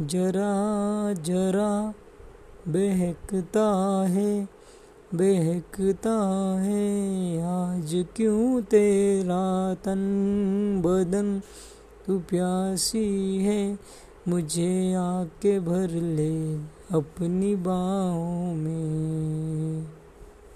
जरा जरा बहकता है बहकता है। आज क्यों तेरा तन बदन, तू प्यासी है? मुझे आके भर ले अपनी बाहों में।